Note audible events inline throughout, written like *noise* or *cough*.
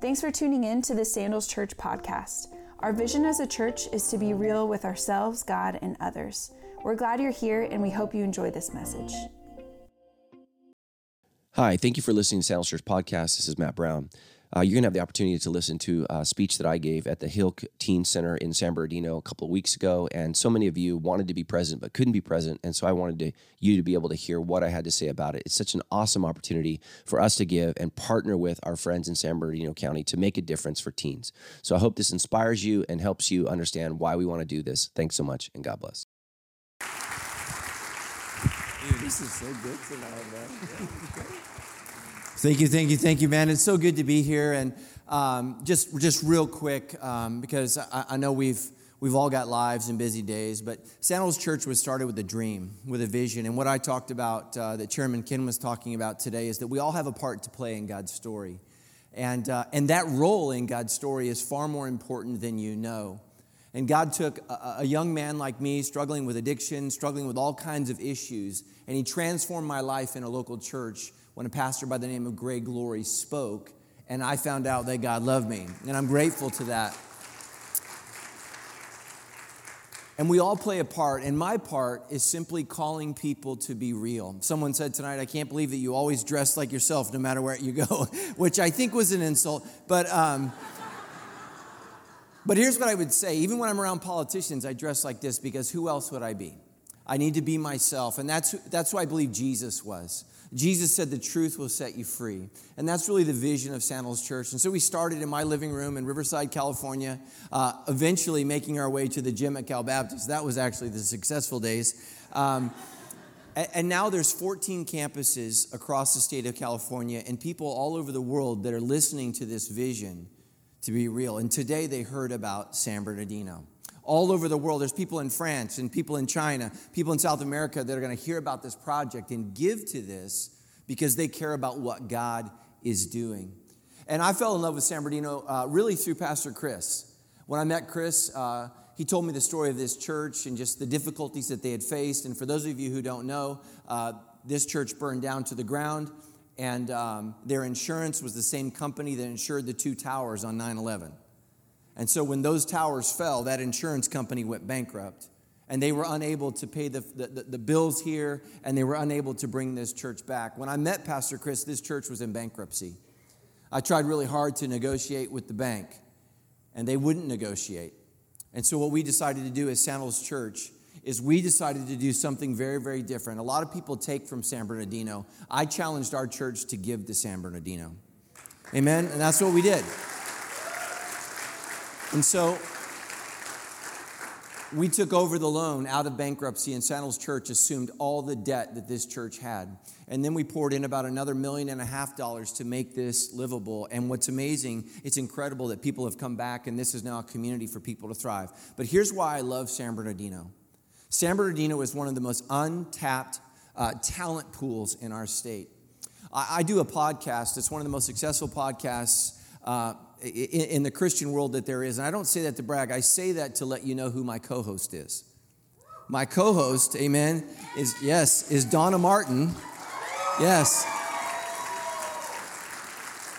Thanks for tuning in to the Sandals Church podcast. Our vision as a church is to be real with ourselves, God, and others. We're glad you're here and we hope you enjoy this message. Hi, thank you for listening to Sandals Church Podcast. This is Matt Brown. Uh, you're going to have the opportunity to listen to a speech that I gave at the Hill Teen Center in San Bernardino a couple of weeks ago. And so many of you wanted to be present but couldn't be present. And so I wanted to, you to be able to hear what I had to say about it. It's such an awesome opportunity for us to give and partner with our friends in San Bernardino County to make a difference for teens. So I hope this inspires you and helps you understand why we want to do this. Thanks so much, and God bless. Dude, this is so good tonight, man. *laughs* Thank you, thank you, thank you, man. It's so good to be here. And um, just, just real quick, um, because I, I, know we've we've all got lives and busy days, but Sandals Church was started with a dream, with a vision. And what I talked about, uh, that Chairman Ken was talking about today, is that we all have a part to play in God's story, and uh, and that role in God's story is far more important than you know. And God took a, a young man like me, struggling with addiction, struggling with all kinds of issues, and He transformed my life in a local church when a pastor by the name of Greg Laurie spoke, and I found out that God loved me. And I'm grateful to that. And we all play a part, and my part is simply calling people to be real. Someone said tonight, I can't believe that you always dress like yourself no matter where you go, *laughs* which I think was an insult. But, um, but here's what I would say even when I'm around politicians, I dress like this because who else would I be? I need to be myself. And that's, that's who I believe Jesus was. Jesus said the truth will set you free. And that's really the vision of Sandals Church. And so we started in my living room in Riverside, California, uh, eventually making our way to the gym at Cal Baptist. That was actually the successful days. Um, and now there's 14 campuses across the state of California and people all over the world that are listening to this vision to be real. And today they heard about San Bernardino all over the world. There's people in France and people in China, people in South America that are going to hear about this project and give to this because they care about what God is doing. And I fell in love with San Bernardino uh, really through Pastor Chris. When I met Chris, uh, he told me the story of this church and just the difficulties that they had faced. And for those of you who don't know, uh, this church burned down to the ground, and um, their insurance was the same company that insured the two towers on 9 11. And so when those towers fell, that insurance company went bankrupt. And they were unable to pay the, the, the, bills here, and they were unable to bring this church back. When I met Pastor Chris, this church was in bankruptcy. I tried really hard to negotiate with the bank, and they wouldn't negotiate. And so, what we decided to do as Sandals Church is we decided to do something very, very different. A lot of people take from San Bernardino. I challenged our church to give to San Bernardino. Amen? And that's what we did. And so we took over the loan out of bankruptcy, and Sandals Church assumed all the debt that this church had. And then we poured in about another million and a half dollars to make this livable. And what's amazing, it's incredible that people have come back, and this is now a community for people to thrive. But here's why I love San Bernardino San Bernardino is one of the most untapped uh, talent pools in our state. I, I, do a podcast, it's one of the most successful podcasts. Uh, in, the Christian world that there is. And I don't say that to brag, I say that to let you know who my co host is. My co host, amen, is, yes, is Donna Martin. Yes.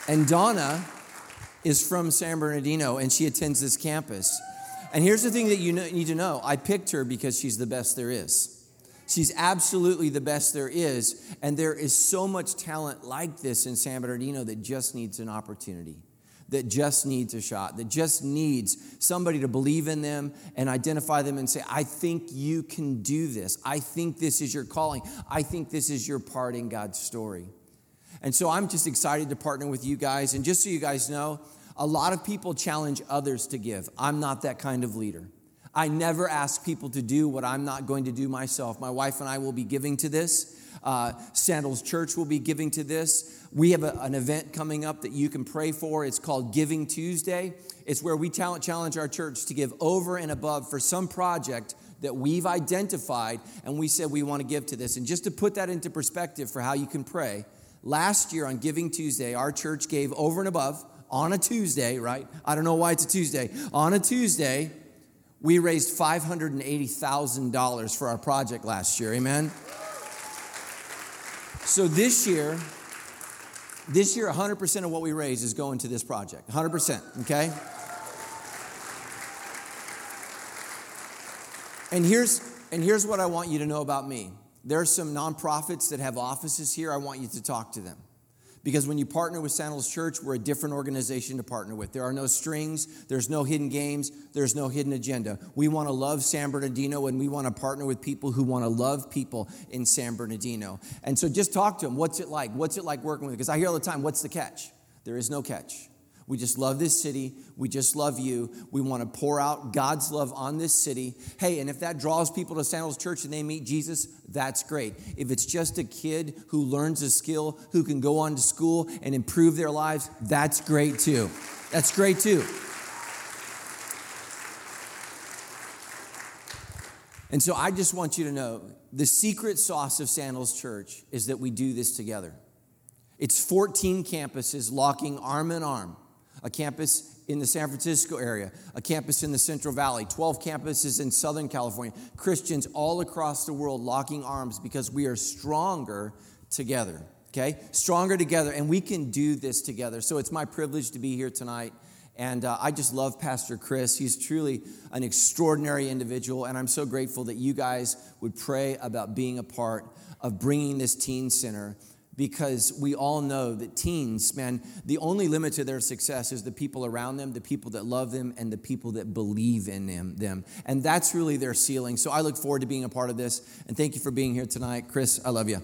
And Donna is from San Bernardino and she attends this campus. And here's the thing that you need to know I picked her because she's the best there is. She's absolutely the best there is. And there is so much talent like this in San Bernardino that just needs an opportunity that just needs a shot, that just needs somebody to believe in them and identify them and say, I think you can do this. I think this is your calling. I think this is your part in God's story. And so I'm just excited to partner with you guys. And just so you guys know, a lot of people challenge others to give. I'm not that kind of leader. I never ask people to do what I'm not going to do myself. My wife and I will be giving to this. Uh, Sandals Church will be giving to this. We have a, an event coming up that you can pray for. It's called Giving Tuesday. It's where we talent challenge our church to give over and above for some project that we've identified, and we said we want to give to this. And just to put that into perspective for how you can pray, last year on Giving Tuesday, our church gave over and above on a Tuesday, right? I don't know why it's a Tuesday. On a Tuesday, we raised $580,000 for our project last year. Amen? So this year, This year, 100% of what we raise is going to this project. 100%, okay? And here's, and here's what I want you to know about me. There are some nonprofits that have offices here. I want you to talk to them. Because when you partner with Sandals Church, we're a different organization to partner with. There are no strings, there's no hidden games, there's no hidden agenda. We want to love San Bernardino and we want to partner with people who want to love people in San Bernardino. And so just talk to them. What's it like? What's it like working with? Because I hear all the time, what's the catch? There is no catch. We just love this city. We just love you. We want to pour out God's love on this city. Hey, and if that draws people to Sandals Church and they meet Jesus, that's great. If it's just a kid who learns a skill, who can go on to school and improve their lives, that's great too. That's great too. And so I just want you to know the secret sauce of Sandals Church is that we do this together. It's 14 campuses locking arm in arm a campus in the San Francisco area, a campus in the Central Valley, 12 campuses in Southern California, Christians all across the world locking arms because we are stronger together, okay? Stronger together, and we can do this together. So it's my privilege to be here tonight. And uh, I just love Pastor Chris. He's truly an extraordinary individual. And I'm so grateful that you guys would pray about being a part of bringing this teen center because we all know that teens, man, the only limit to their success is the people around them, the people that love them, and the people that believe in them. them. And that's really their ceiling. So I look forward to being a part of this. And thank you for being here tonight. Chris, I love you.